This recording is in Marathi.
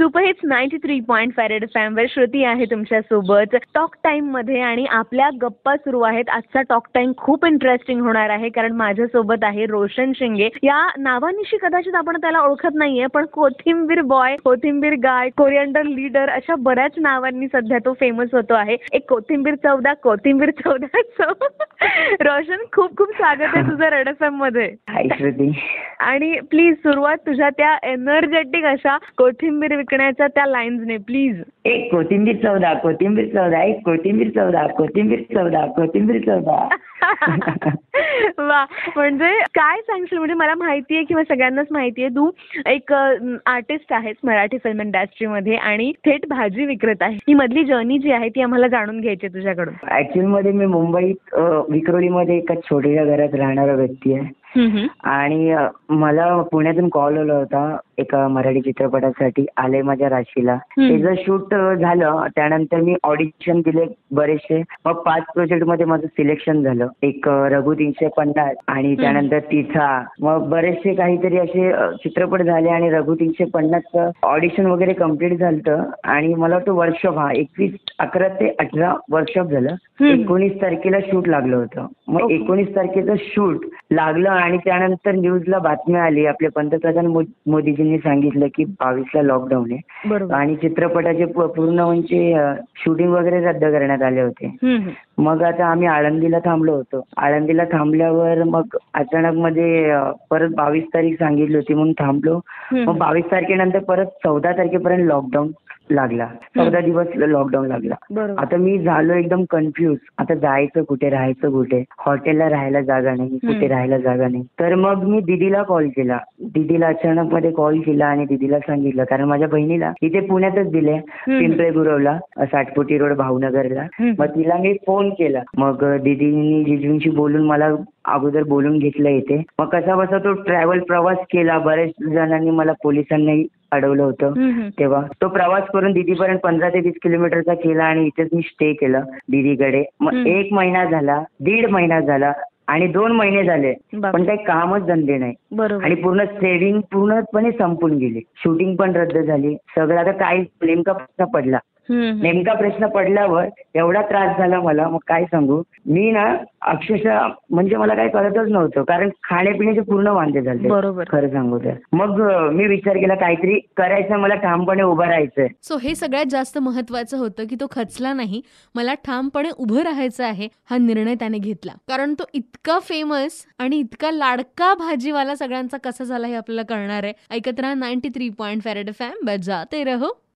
Superhits ninety three point five red फॅमवर Shruti आहे तुमच्यासोबत. टॉक टाईममध्ये आणि आपल्या गप्पा सुरू आहेत. आजचा टॉक टाईम खूप इंटरेस्टिंग होणार आहे कारण माझ्यासोबत आहे रोशन शिंगे. या नावानिशी कदाचित आपण त्याला ओळखत नाहीये पण कोथिंबीर बॉय कोथिंबीर गाय कोरिअंडर लीडर अशा बऱ्याच नावांनी सध्या तो फेमस होतो आहे. एक कोथिंबीर चौदा कोथिंबीर चौदा चौ रोशन खूप खूप स्वागत आहे तुझं रेड एफ एममध्ये. हाय श्रुती. आणि प्लीज सुरुवात तुझ्या त्या एनर्जेटिक अशा कोथिंबीर विकण्याच्या त्या लाईन्सने प्लीज एक कोथिंबीर चौदा कोथिंबीर चौदा एक कोथिंबीर चौदा कोथिंबीर चौदा कोथिंबीर चौदा वा म्हणजे काय सांगशील? म्हणजे मला माहिती आहे किंवा सगळ्यांनाच माहिती आहे तू एक आर्टिस्ट आहेस मराठी फिल्म इंडस्ट्रीमध्ये आणि थेट भाजी विक्रेता आहे. ही मधली जर्नी जी आहे ती आम्हाला जाणून घ्यायची तुझ्याकडून. ऍक्च्युअलमध्ये मी मुंबईत विक्रोळीमध्ये एका छोट्याशा घरात राहणारा व्यक्ती आहे. आणि मला पुण्यातून कॉल आला होता एका मराठी चित्रपटासाठी आले माझ्या राशीला. त्याचं शूट झालं त्यानंतर मी ऑडिशन दिले बरेचसे. मग पाच प्रोजेक्टमध्ये माझं सिलेक्शन झालं. एक रघु तीनशे पन्नास आणि त्यानंतर तिथा. मग बरेचसे काहीतरी असे चित्रपट झाले आणि रघु तीनशे पन्नासचं ऑडिशन वगैरे कंप्लीट झालं आणि मला वाटतं वर्कशॉप हा एकवीस अकरा ते अठरा वर्कशॉप झालं. एकोणीस तारखेला शूट लागलं होतं. मग. एकोणीस तारखेचं शूट लागलं आणि त्यानंतर न्यूजला बातमी आली. आपले पंतप्रधान मोदीजींनी सांगितलं की बावीसला लॉकडाऊन आहे. आणि चित्रपटाचे पूर्ण म्हणजे शूटिंग वगैरे रद्द करण्यात आले होते. मग आता आम्ही आळंदीला थांबलो होतो. आळंदीला थांबल्यावर मग अचानक मध्ये परत बावीस तारीख सांगितली होती म्हणून थांबलो. मग बावीस तारखेनंतर परत चौदा तारखेपर्यंत लॉकडाऊन लागला. चौदा दिवस लॉकडाऊन लागला. आता मी झालो एकदम कन्फ्युज आता जायचं कुठे राहायचं कुठे? हॉटेलला राहायला जागा नाही कुठे. राहायला जागा नाही. तर मग मी दिदीला कॉल केला. दिदीला अचानक मध्ये कॉल केला आणि दिदीला सांगितलं. कारण माझ्या बहिणीला इथे पुण्यातच दिले पिंपळे गुरवला साठपुटी रोड भावनगरला. मग तिला मी फोन केला. मग दिदीनी जिजूंशी बोलून मला अगोदर बोलून घेतलं इथे. मग कसा बसा तो ट्रॅव्हल प्रवास केला. बऱ्याच जणांनी मला पोलिसांनी अडवलं होतं. तेव्हा तो प्रवास करून दीदीपर्यंत पंधरा ते वीस किलोमीटरचा केला आणि इथेच मी स्टे केलं दीदीकडे मग. एक महिना झाला दीड महिना झाला आणि दोन महिने झाले. पण काही कामच धंदे नाही आणि पूर्ण सेव्हिंग पूर्णपणे संपून गेली शूटिंग पण रद्द झाली सगळं आता काय नेमका प्रश्न पडला. नेमका प्रश्न पडल्यावर एवढा त्रास झाला मला मग काय सांगू? मी ना अक्षरशः म्हणजे मला काही कळतच नव्हतं कारण खाण्यापिण्याचे पूर्ण वांदे झाले. बरोबर. खरं सांगू तर. मग मी विचार केला काहीतरी करायचं मला ठामपणे उभं राहायचंय. सो हे सगळ्यात जास्त महत्वाचं होतं की तो खचला नाही मला ठामपणे उभं राहायचं आहे हा निर्णय त्याने घेतला. कारण तो इतका फेमस आणि इतका लाडका भाजीवाला सगळ्यांचा कसा झाला हे आपल्याला कळणार आहे. ऐकत राहा ninety three point five red FM बजाते रहो.